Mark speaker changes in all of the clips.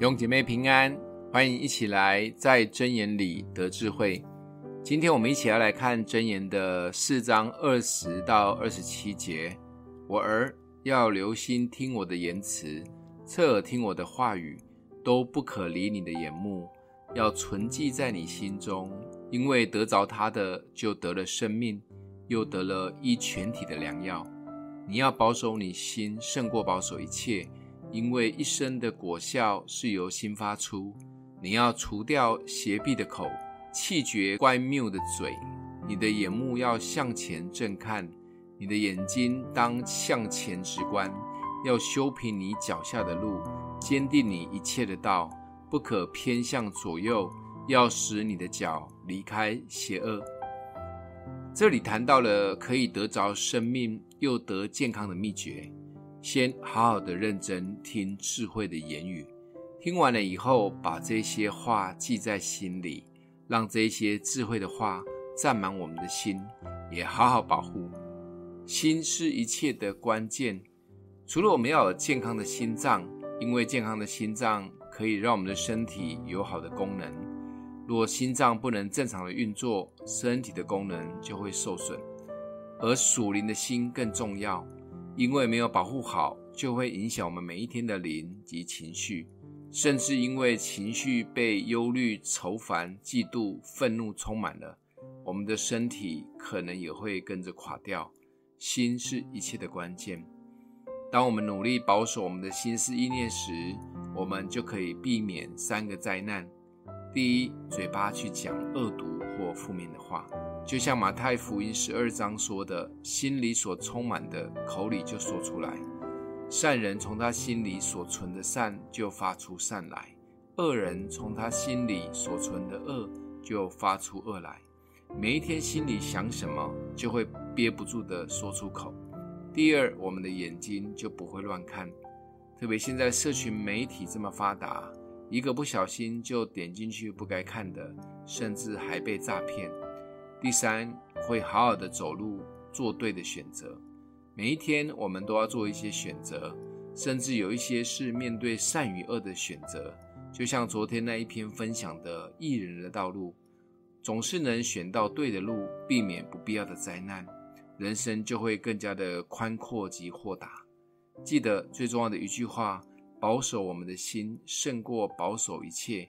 Speaker 1: 弟姐妹平安，欢迎一起来在箴言里得智慧。今天我们一起要来看箴言的四章二十到二十七节。我儿要留心听我的言辞，侧耳听我的话语，都不可离你的眼目，要存记在你心中，因为得着他的就得了生命，又得了医全体的良药。你要保守你心，胜过保守一切。因为一生的果效是由心发出，你要除掉邪僻的口，弃绝乖谬的嘴。你的眼目要向前正看，你的眼睛当向前直观，要修平你脚下的路，坚定你一切的道，不可偏向左右，要使你的脚离开邪恶。这里谈到了可以得着生命又得健康的秘诀。先好好的认真听智慧的言语，听完了以后，把这些话记在心里，让这些智慧的话占满我们的心，也好好保护。心是一切的关键，除了我们要有健康的心脏，因为健康的心脏可以让我们的身体有好的功能。若心脏不能正常的运作，身体的功能就会受损。而属灵的心更重要。因为没有保护好，就会影响我们每一天的灵及情绪，甚至因为情绪被忧虑、愁烦、嫉妒、愤怒充满了，我们的身体可能也会跟着垮掉。心是一切的关键。当我们努力保守我们的心思意念时，我们就可以避免三个灾难：第一，嘴巴去讲恶毒或负面的话。就像马太福音十二章说的，心里所充满的，口里就说出来。善人从他心里所存的善就发出善来，恶人从他心里所存的恶就发出恶来。每一天心里想什么，就会憋不住的说出口。第二，我们的眼睛就不会乱看，特别现在社群媒体这么发达，一个不小心就点进去不该看的，甚至还被诈骗。第三，会好好的走路，做对的选择。每一天，我们都要做一些选择，甚至有一些是面对善与恶的选择。就像昨天那一篇分享的艺人的道路，总是能选到对的路，避免不必要的灾难，人生就会更加的宽阔及豁达。记得最重要的一句话：保守我们的心，胜过保守一切。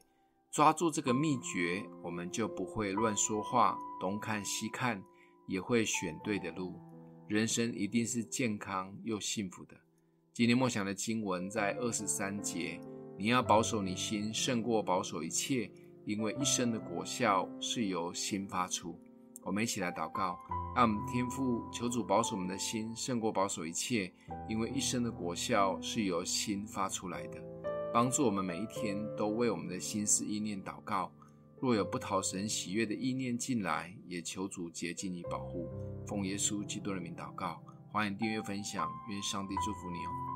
Speaker 1: 抓住这个秘诀，我们就不会乱说话，东看西看，也会选对的路。人生一定是健康又幸福的。今天默想的经文在二十三节，你要保守你心，胜过保守一切，因为一生的果效是由心发出。我们一起来祷告，让我们天父求主保守我们的心，胜过保守一切，因为一生的果效是由心发出来的。帮助我们每一天都为我们的心思意念祷告。若有不讨神喜悦的意念进来，也求主洁净你保护。奉耶稣基督的名祷告，欢迎订阅分享，愿上帝祝福你哦。